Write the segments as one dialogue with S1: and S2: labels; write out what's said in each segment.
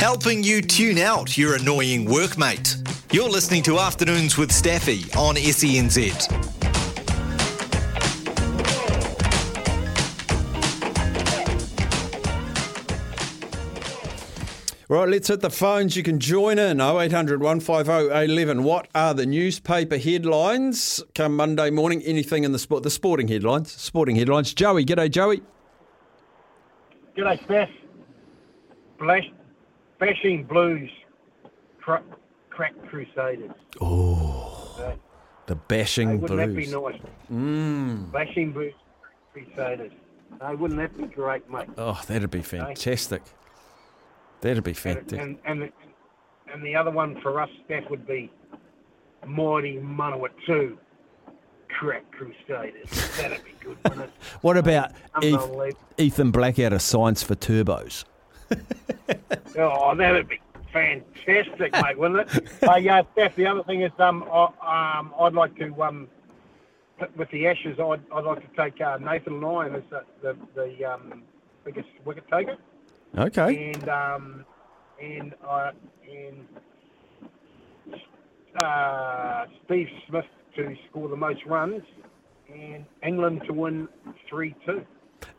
S1: Helping you tune out your annoying workmate. You're listening to Afternoons with Staffy on SENZ.
S2: Right, let's hit the phones. You can join in 0800 150 811. What are the newspaper headlines come Monday morning? Anything in the sport? The sporting headlines. Sporting headlines. Joey, g'day, Joey.
S3: G'day, Steph. Blash, bashing Blues, cra- crack Crusaders.
S2: Oh, the
S3: Hey,
S2: bashing
S3: wouldn't that be
S2: blues.
S3: nice?
S2: Mm.
S3: Bashing Blues, Crusaders. Hey, wouldn't that be great, mate?
S2: Oh, that'd be fantastic. That'd be fantastic.
S3: and, and, the, and the other one for us, that would be Mighty Manawatu, crack Crusaders. That'd be good, wouldn't it?
S2: What about Ethan Black out of Science for Turbos?
S3: Oh, that'd be fantastic, mate, wouldn't it? uh, yeah, Steph. The other thing is, um, I, um, I'd like to, um, with the Ashes, I'd, I'd like to take uh, Nathan Lyon as the the, the um, biggest wicket taker,
S2: Okay.
S3: and um, and uh, and uh, Steve Smith to score the most runs, and England to win three two.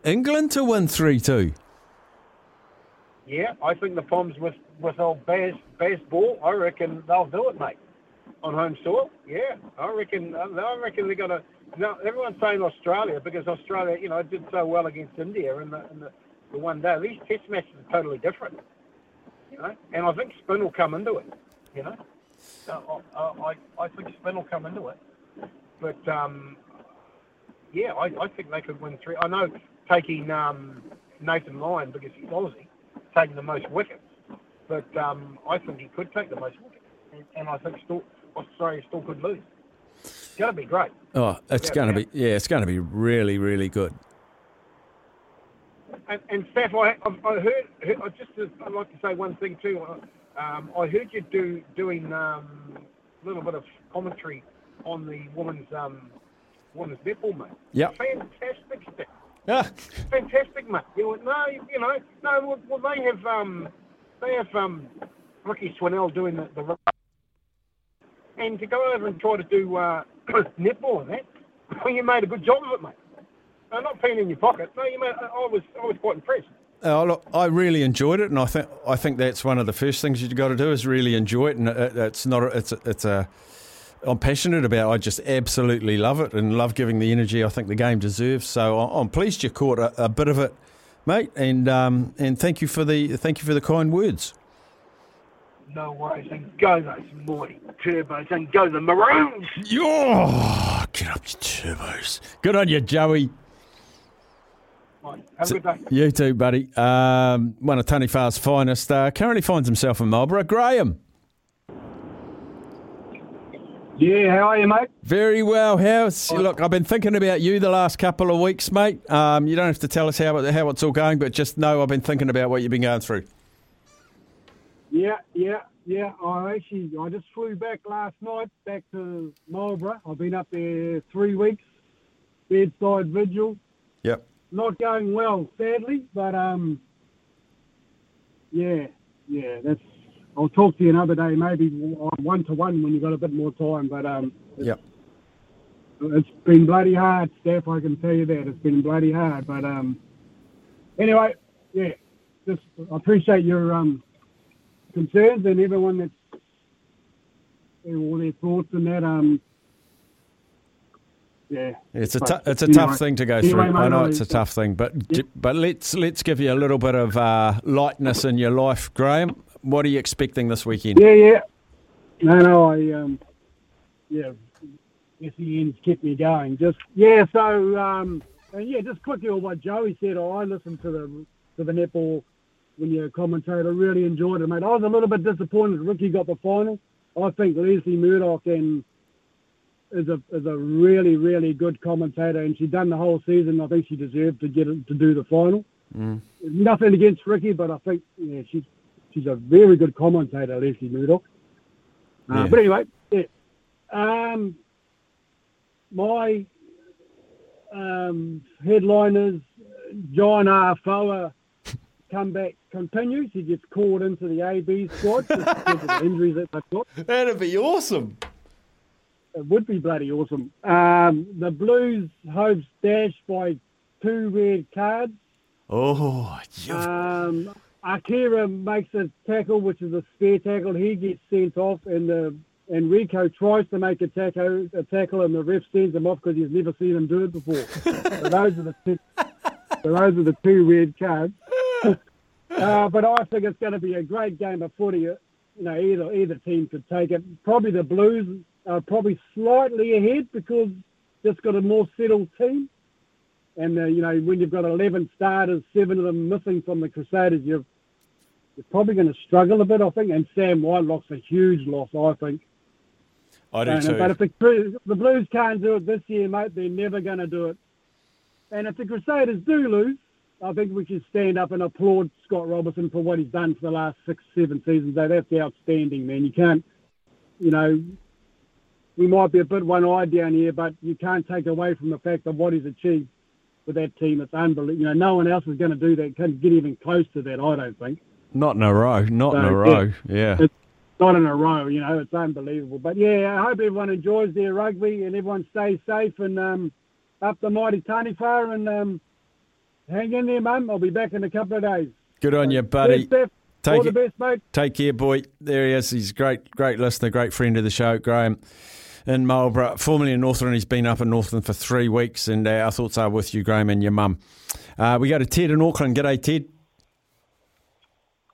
S2: England to win 3 2.
S3: Yeah, I think the Poms with with old Baz Baz Ball, I reckon they'll do it, mate. On home soil, yeah, I reckon. I reckon they're gonna. Now everyone's saying Australia because Australia, you know, did so well against India in the in the, the one day. These Test matches are totally different, you know. And I think spin will come into it, you know. So I, I I think spin will come into it, but um, yeah, I, I think they could win three. I know taking um, Nathan Lyon because he's Aussie, taking the most wickets, but um, I think he could take the most wickets, and, and I think still Australia still could lose. It's going to be great.
S2: Oh, it's
S3: Yeah,
S2: going to be, yeah, it's going to be really, really good.
S3: And, and Steph, I, I've- heard, heard I just I'd like to say one thing too. Um, I heard you do doing um, a little bit of commentary on the women's um, women's netball, mate.
S2: Yeah,
S3: Fantastic stuff. Fantastic, mate. You know, no, you know, no. Well, they have um, they have um, Rikki Swannell doing the, the and to go over and try to do uh, netball and that. Well, you made a good job of it, mate. No, not peeing in your pocket. No, you made. I was I was quite impressed.
S2: Oh, look, I really enjoyed it, and I think I think that's one of the first things you've got to do is really enjoy it. And it, it's not, it's a, it's a, I'm passionate about. it. I just absolutely love it and love giving the energy I think the game deserves. So I'm pleased you caught a, a bit of it, mate. And um, and thank you for the thank you for the kind words.
S3: No worries. And go those mighty turbos and go the Maroons.
S2: Oh, get up your turbos. Good on you, Joey.
S3: Right, have a good day.
S2: You too, buddy. Um, one of Tony Farr's finest. Uh, currently finds himself in Marlborough. Graham.
S4: Yeah, how are you, mate?
S2: Very well. How's look? I've been thinking about you the last couple of weeks, mate. Um, you don't have to tell us how how it's all going, but just know I've been thinking about what you've been going through.
S4: Yeah, yeah, yeah. I actually, I just flew back last night back to Marlborough. I've been up there three weeks, bedside vigil.
S2: Yep.
S4: Not going well, sadly, but um, yeah, yeah. That's. I'll talk to you another day, maybe one to one when you've got a bit more time. But um,
S2: Yep.
S4: it's been bloody hard, Steph. I can tell you that it's been bloody hard. But um, anyway, yeah. Just I appreciate your um concerns and everyone that's all their thoughts and that. Um, yeah,
S2: It's a it's a
S4: anyway-
S2: tough thing to go
S4: anyway,
S2: through. I know it's a tough thing, but but let's let's give you a little bit of uh, lightness in your life, Graham. What are you expecting this weekend?
S4: Yeah, yeah. No, no, I um, yeah, SEN's kept me going. Just yeah, so um, and yeah, just quickly on what Joey said. oh, I listened to the to the netball when you're a commentator. Really enjoyed it, mate. I was a little bit disappointed Rikki got the final. I think Lesley Murdoch and is a is a really really good commentator, and she done the whole season. I think she deserved to get it, to do the final.
S2: Mm.
S4: Nothing against Rikki, but I think yeah, she's she's a very good commentator, Lesley Murdoch. Uh,
S2: Yeah.
S4: But anyway, yeah. Um, my um, headline is John Afoa comeback continues. He gets called into the AB squad because of the injuries that they've got.
S2: That'd be awesome.
S4: It would be bloody awesome. Um, the Blues hopes dashed by two red cards.
S2: Oh,
S4: Um, Akira makes a tackle, which is a spare tackle. He gets sent off, and the and Rieko tries to make a tackle, a tackle, and the ref sends him off because he's never seen him do it before. so those are the two, so those are the two red cards. uh, but I think it's going to be a great game of footy. You know, either either team could take it. Probably the Blues are probably slightly ahead because just got a more settled team. And uh, you know, when you've got 11 starters, seven of them missing from the Crusaders, you're probably going to struggle a bit, I think. And Sam Whitelock's a huge loss, I think.
S2: I do
S4: And, uh,
S2: too.
S4: but if the, the Blues can't do it this year, mate, they're never going to do it. And if the Crusaders do lose, I think we should stand up and applaud Scott Robertson for what he's done for the last six, seven seasons. Though that's outstanding, man. You can't, you know, we might be a bit one-eyed down here, but you can't take away from the fact of what he's achieved with that team. It's unbelievable. You know, no one else is going to do that. Can't get even close to that. I don't think.
S2: Not in a row. Not in a row. Yeah.
S4: It's not in a row, you know, it's unbelievable. But yeah, I hope everyone enjoys their rugby and everyone stays safe and um, up the mighty Taniwha and um, hang in there, mum. I'll be back in a couple of days.
S2: Good on you, buddy. Take
S4: All the best, mate.
S2: Take care, boy. There he is. He's a great, great listener, great friend of the show, Graham. In Marlborough, formerly in Northland, he's been up in Northland for three weeks, and uh, our thoughts are with you, Graham, and your mum. Uh, we go to Ted in Auckland. G'day, Ted.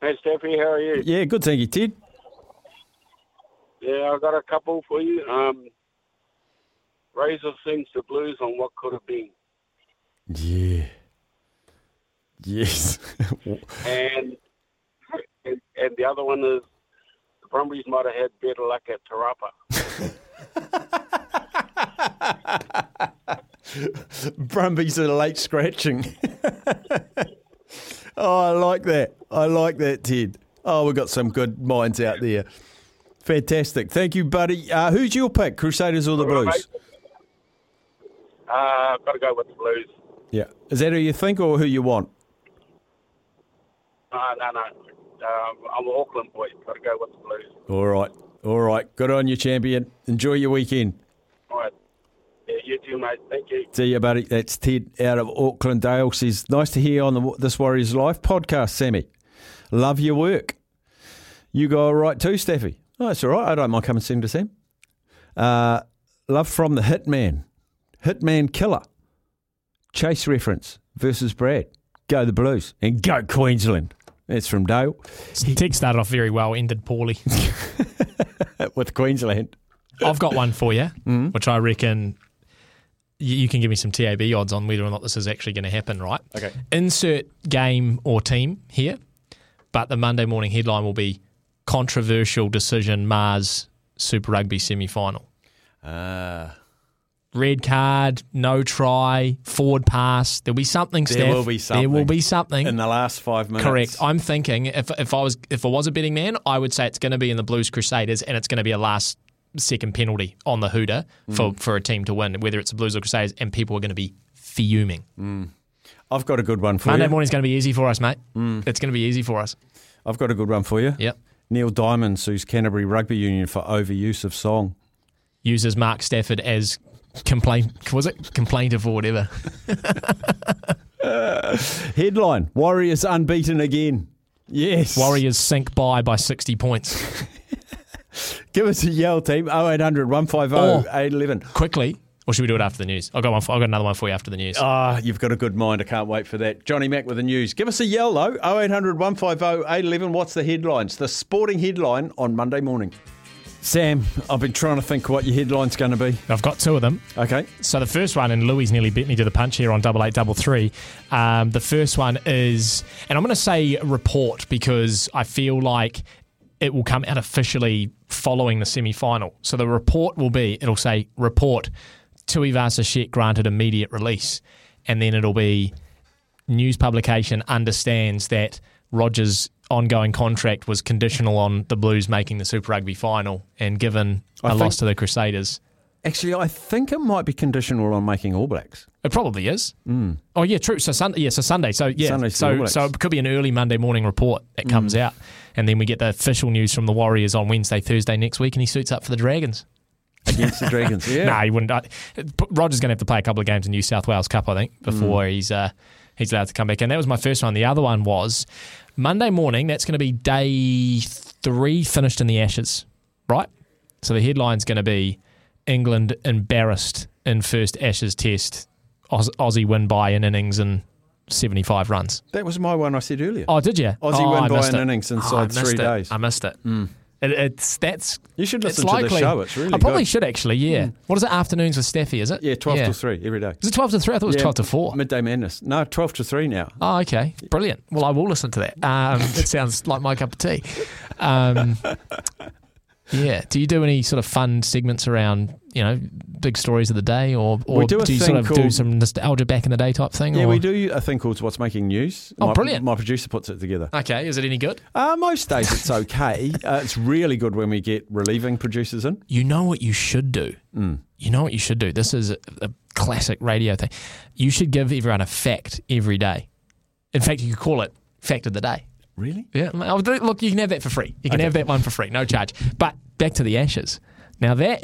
S5: Hey, Steffi, how are you?
S2: Yeah, good, thank you, Ted.
S5: Yeah, I've got a couple for you. Um, Razor sings the blues on what could have been,
S2: Yeah. Yes.
S5: and and, and the other one is the Brumbies might have had better luck at Te Rapa.
S2: Brumbies are late scratching. oh, I like that. I like that, Ted. Oh, we've got some good minds out there. Fantastic. Thank you, buddy. Uh, who's your pick, Crusaders or the
S5: All right,
S2: Blues?
S5: Uh, I've got to go with the Blues.
S2: Yeah. Is that who you think or who you want?
S5: Uh, no, no. Um, I'm an Auckland boy. Got to go with the Blues.
S2: All right. All right. Good on you, champion. Enjoy your weekend.
S5: All right. Yeah, you too, mate. Thank you.
S2: See you, buddy. That's Ted out of Auckland Dale. Says, nice to hear on the This Warriors Life podcast, Sammy. Love your work. You go all right too, Steffi. Oh, that's all right. I don't mind coming sing to Sam. Uh, love from the Hitman. Hitman Killer. Chase reference versus Brad. Go the Blues and go Queensland. That's from Dale
S6: Text started off very well, ended poorly.
S2: with Queensland.
S6: I've got one for you,
S2: Mm-hmm.
S6: which I reckon you can give me some TAB odds on whether or not this is actually going to happen, right?
S2: Okay.
S6: Insert game or team here, but the Monday morning headline will be controversial decision Mars Super Rugby semi final.
S2: Uh,
S6: Red card, no try, forward pass. There'll be something.
S2: There
S6: Steph.
S2: will be something.
S6: There will be something.
S2: in the last five minutes.
S6: Correct. I'm thinking if if I was if I was a betting man, I would say it's going to be in the Blues Crusaders, and it's going to be a last second penalty on the hooter for,
S2: Mm.
S6: for a team to win, whether it's the Blues or Crusaders, and people are going to be fuming.
S2: I've got a good one for
S6: Monday
S2: you.
S6: Monday morning's going to be easy for us, mate.
S2: Mm.
S6: It's going to be easy for us.
S2: I've got a good one for you.
S6: Yep.
S2: Neil Diamond sues Canterbury Rugby Union for overuse of song.
S6: Uses Mark Stafford as complaint was it complaintive or whatever.
S2: Headline: Warriors unbeaten again. Yes.
S6: Warriors sink by by sixty points.
S2: Give us a yell, team. 0800 150
S6: Oh.
S2: 811.
S6: Quickly, or should we do it after the news? I've got one. For, I've got another one for you after the news.
S2: Ah, you've got a good mind. I can't wait for that. Johnny Mack with the news. Give us a yell, though. 0800 150 811. What's the headlines? The sporting headline on Monday morning. Sam, I've been trying to think what your headline's going to be.
S6: I've got two of them.
S2: Okay.
S6: So the first one, and Louis nearly beat me to the punch here on double eight double three. Um, the first one is, and I'm going to say report because I feel like it will come out officially following the semi final. So the report will be, it'll say report Tuivasa Sheck granted immediate release, and then it'll be news publication understands that Rogers' ongoing contract was conditional on the Blues making the Super Rugby final, and given
S2: I
S6: a
S2: think-
S6: loss to the Crusaders.
S2: Actually, I think it might be conditional on making All Blacks.
S6: It probably is. Mm. Oh yeah, true. So Sunday, yeah, so Sunday. So yeah,
S2: All
S6: so so it could be an early Monday morning report that mm. comes out, and then we get the official news from the Warriors on Wednesday, Thursday next week, and he suits up for the Dragons.
S2: Against the Dragons, yeah.
S6: No, he wouldn't. Uh, I, Roger's going to have to play a couple of games in New South Wales Cup, I think, mm. before he's uh, he's allowed to come back. And that was my first one. The other one was Monday morning. That's going to be day three, finished in the Ashes, right? So the headline's going to be England embarrassed in first Ashes Test. Aus- Aussie win by an innings and seventy five runs.
S2: That was my one I said earlier.
S6: Oh, did you?
S2: Aussie
S6: oh,
S2: win
S6: I
S2: by
S6: missed
S2: an
S6: it.
S2: innings inside
S6: Oh, I missed
S2: three
S6: it.
S2: days.
S6: I missed it. Mm. It, it's that's.
S2: You should listen to the show. It's really
S6: I probably
S2: good.
S6: should actually. Yeah. What is it? Afternoons with Steffi? Is it?
S2: Yeah, 12 to 3 every day.
S6: Is it twelve to three? I thought it was
S2: Yeah,
S6: twelve to four.
S2: Midday Madness. No, 12 to 3 now.
S6: Oh, okay. Brilliant. Well, I will listen to that. Um, it sounds like my cup of tea. Um, yeah. Do you do any sort of fun segments around, you know, big stories of the day, or, or
S2: We do a
S6: you sort of do some nostalgia back in the day type thing?
S2: Yeah,
S6: or?
S2: we do a thing called What's Making News.
S6: Oh,
S2: my,
S6: brilliant.
S2: My producer puts it together.
S6: Okay. Is it any good?
S2: Uh, most days it's okay. uh, it's really good when we get relieving producers in.
S6: You know what you should do?
S2: Mm.
S6: You know what you should do? This is a, a classic radio thing. You should give everyone a fact every day. In fact, you could call it fact of the day.
S2: Really?
S6: Yeah, look, you can have that for free. You can
S2: Okay.
S6: have that one for free, no charge. But back to the Ashes. Now that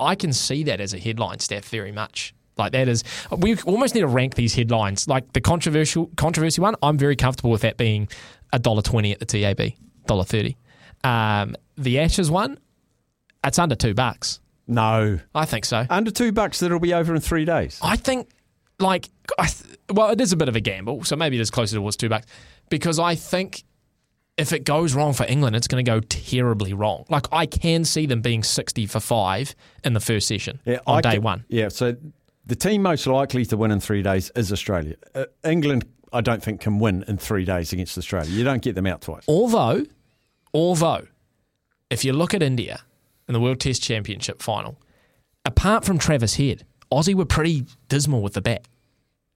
S6: I can see that as a headline, Steph, very much. Like that is, we almost need to rank these headlines. Like the controversial controversy one, I'm very comfortable with that being a dollar twenty at the TAB, dollar thirty. Um, the Ashes one, it's under two bucks.
S2: No.
S6: I think so.
S2: Under two bucks, that'll be over in three days.
S6: I think, like, I th- well, it is a bit of a gamble, so maybe it is closer towards two bucks because I think if it goes wrong for England, it's going to go terribly wrong. Like, I can see them being sixty for five in the first session on
S2: I
S6: day
S2: can-
S6: one.
S2: Yeah, so the team most likely to win in three days is Australia. Uh, England, I don't think, can win in three days against Australia. You don't get them out twice.
S6: Although, although, if you look at India in the World Test Championship final, apart from Travis Head, Aussie were pretty dismal with the bat.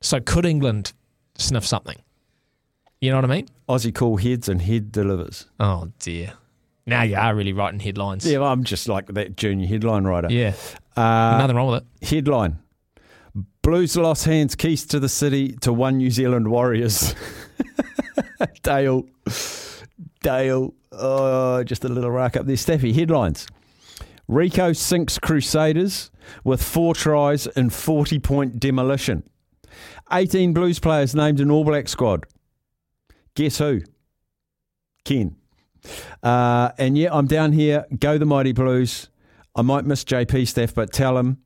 S6: So could England sniff something? You know what I mean?
S2: Aussie call heads and head delivers.
S6: Oh dear. Now you are really writing headlines.
S2: Yeah, well, I'm just like that junior headline writer.
S6: Yeah.
S2: Uh,
S6: Nothing wrong with it.
S2: Headline Blues lost hands keys to the city to one New Zealand Warriors. Dale. Dale. Oh, just a little rack up there. Steffi, headlines. Rieko sinks Crusaders with four tries and 40 point demolition. 18 Blues players named in All Black squad. Guess who? Ken. Uh, and yeah, I'm down here. Go the Mighty Blues. I might miss JP Steph, but tell him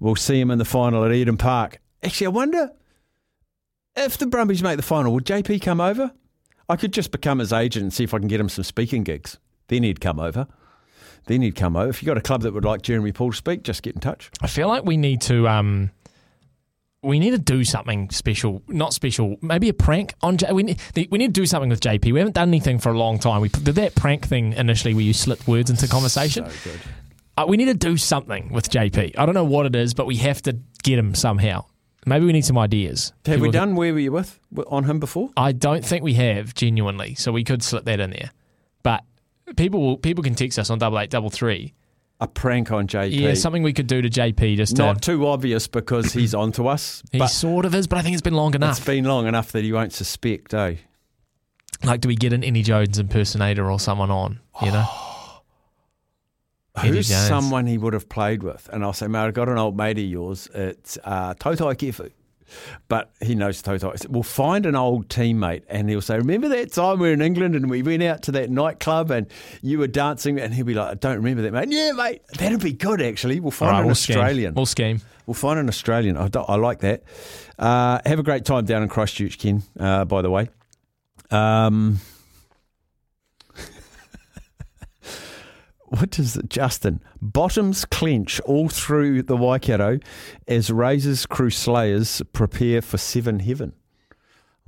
S2: we'll see him in the final at Eden Park. Actually, I wonder if the Brumbies make the final, would JP come over? I could just become his agent and see if I can get him some speaking gigs. Then he'd come over. Then he'd come over. If you've got a club that would like Jeremy Paul to speak, just get in touch.
S6: I feel like we need to um we need to do something special, not special, maybe a prank on J- we need we need to do something with JP. We haven't done anything for a long time. We did that prank thing initially where you slipped words into conversation.
S2: So good.
S6: Uh, we need to do something with JP. I don't know what it is, but we have to get him somehow. Maybe we need some ideas.
S2: Have we
S6: People-
S2: done Where Were You With on him before?
S6: I don't think we have genuinely, so we could slip that in there. But people will, people can text us on double eight double three.
S2: A prank on JP.
S6: Yeah, something we could do to JP just to
S2: Not
S6: to.
S2: too obvious because he's onto us,
S6: He
S2: but
S6: sort of is, but I think it's been long enough.
S2: it's been long enough that he won't suspect, eh?
S6: like, do we get an Eddie Jones impersonator or someone on? You know,
S2: Who's someone he would have played with? And I'll say, mate, I've got an old mate of yours. It's uh, Toutai Kefu. But he knows Toutai. I said, We'll find an old teammate and he'll say, Remember that time we were in England and we went out to that nightclub and you were dancing? And he'll be like, I don't remember that, mate. Yeah, mate, that'd be good, actually. We'll find
S6: right,
S2: an
S6: we'll scheme.
S2: Australian.
S6: We'll scheme.
S2: We'll find an Australian. I, I like that. Uh, have a great time down in Christchurch, Ken, uh, by the way. Um, What does it, Justin? Bottoms clench all through the Waikato as Razors Crew Slayers prepare for Seven Heaven.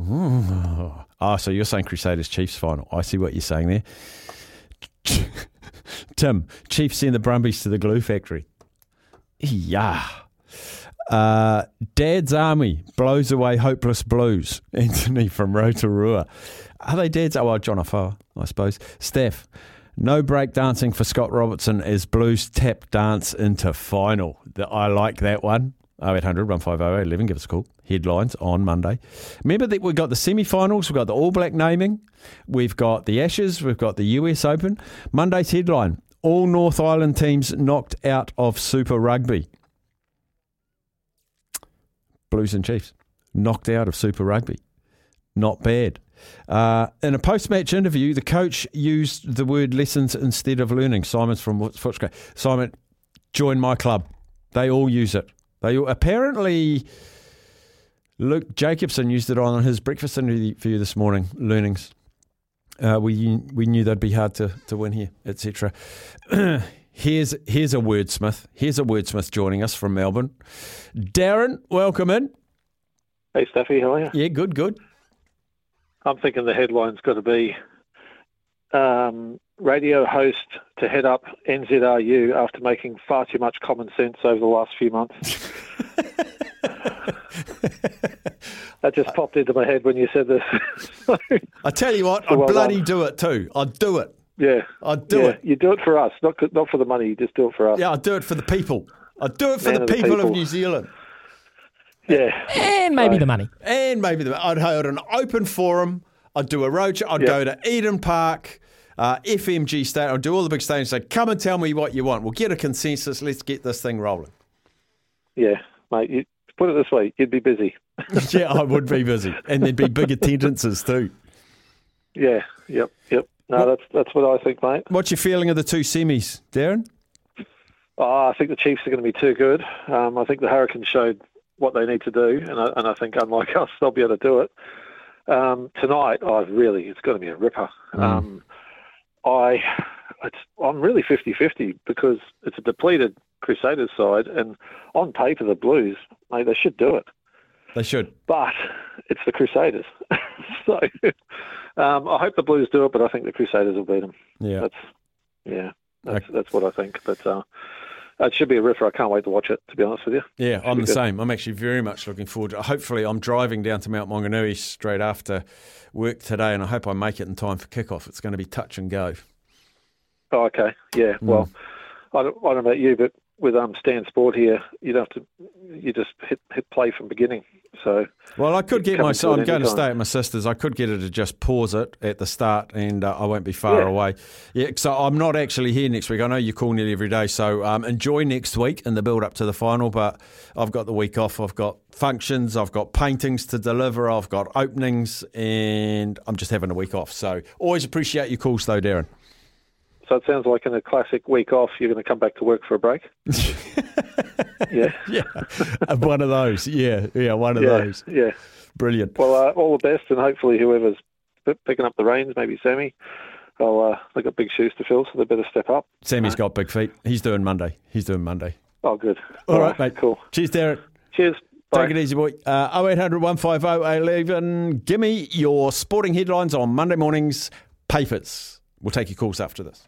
S2: Ooh. Oh, so you're saying Crusaders Chiefs final. I see what you're saying there. Tim, Chiefs send the Brumbies to the glue factory. Yeah. Uh, Dad's Army blows away hopeless blues. Anthony from Rotorua. Are they Dad's? Oh, well, John Afoa, I suppose. Steph, no break dancing for Scott Robertson as Blues tap dance into final. I like that one. 0800 150 11. Give us a call. Headlines on Monday. Remember that we've got the semi finals, we've got the All Black naming, we've got the Ashes, we've got the US Open. Monday's headline All North Island teams knocked out of Super Rugby. Blues and Chiefs knocked out of Super Rugby. Not bad. Uh, in a post match interview, the coach used the word lessons instead of learning. Simon's from Footscray. Simon, join my club. They all use it. They all, apparently Luke Jacobson used it on his breakfast interview for you this morning. Learnings. Uh, we we knew that'd be hard to, to win here, etc. here's here's a wordsmith. Here's a wordsmith joining us from Melbourne. Darren, welcome in.
S7: Hey, Staffy, how are you?
S2: Yeah, good, good.
S7: I'm thinking the headline's got to be um, radio host to head up NZRU after making far too much common sense over the last few months. that just popped into my head when you said this.
S2: I tell you what, I'd well bloody done. do it too. I'd do it.
S7: Yeah,
S2: I'd do
S7: yeah.
S2: it.
S7: You do it for us, not not for the money. You just do it for us.
S2: Yeah, I'd do it for the people. I'd do it for the, the people, people, of New Zealand.
S7: Yeah,
S6: and maybe
S2: right.
S6: the money.
S2: And maybe the. I'd hold an open forum. I'd do a roadshow. I'd yep. go to Eden Park. Uh, FMG State. I'd do all the big stations. Say, come and tell me what you want. We'll get a consensus. Let's get this thing rolling.
S7: Yeah, mate. You, put it this way: you'd be busy.
S2: yeah, I would be busy, and there'd be big attendances too.
S7: Yeah. Yep. Yep. No, what, that's that's what I think, mate.
S2: What's your feeling of the two semis, Darren?
S7: Oh, I think the Chiefs are going to be too good. Um, I think the Hurricanes showed what they need to do, and I, and I think unlike us, they'll be able to do it. Um, tonight, oh, really, it's going to be a ripper. Mm. Um, I, I'm really 50-50 because it's a depleted Crusaders side, and on paper, the Blues, mate, they should do it.
S2: They should.
S7: But it's the Crusaders. so um, I hope the Blues do it, but I think the Crusaders will beat them.
S2: Yeah.
S7: That's, yeah, that's, okay. that's what I think. But uh, it should be a ripper. I can't wait to watch it, to be honest with you.
S2: Yeah, I'm the good. same. I'm actually very much looking forward to. Hopefully, I'm driving down to Mount Maunganui straight after work today, and I hope I make it in time for kickoff. It's going to be touch and go.
S7: Oh, okay. Yeah. Mm. Well, I don't, I don't know about you, but with um, Stan Sport here, you'd have to you just hit hit play from beginning. So
S2: well, I could get my. So I'm going to stay at my sister's. I could get her to just pause it at the start, and uh, I won't be far
S7: yeah.
S2: away. Yeah. So I'm not actually here next week. I know you call nearly every day. So um, enjoy next week and the build up to the final. But I've got the week off. I've got functions. I've got paintings to deliver. I've got openings, and I'm just having a week off. So always appreciate your calls, though, Darren.
S7: So it sounds like in a classic week off, you're going to come back to work for a break. yeah,
S2: yeah, one of those. Yeah, yeah, one of
S7: yeah,
S2: those.
S7: Yeah,
S2: brilliant.
S7: Well, uh, all the best, and hopefully whoever's picking up the reins, maybe Sammy. Well, uh, they've got big shoes to fill, so they better step up.
S2: Sammy's uh, got big feet. He's doing Monday. He's doing Monday.
S7: Oh, good.
S2: all, all right, right, mate.
S7: Cool.
S2: Cheers, Darren.
S7: Cheers. Bye.
S2: Take it easy, boy. Uh, 0800 150 11. Give me your sporting headlines on Monday morning's papers. We'll take your calls after this.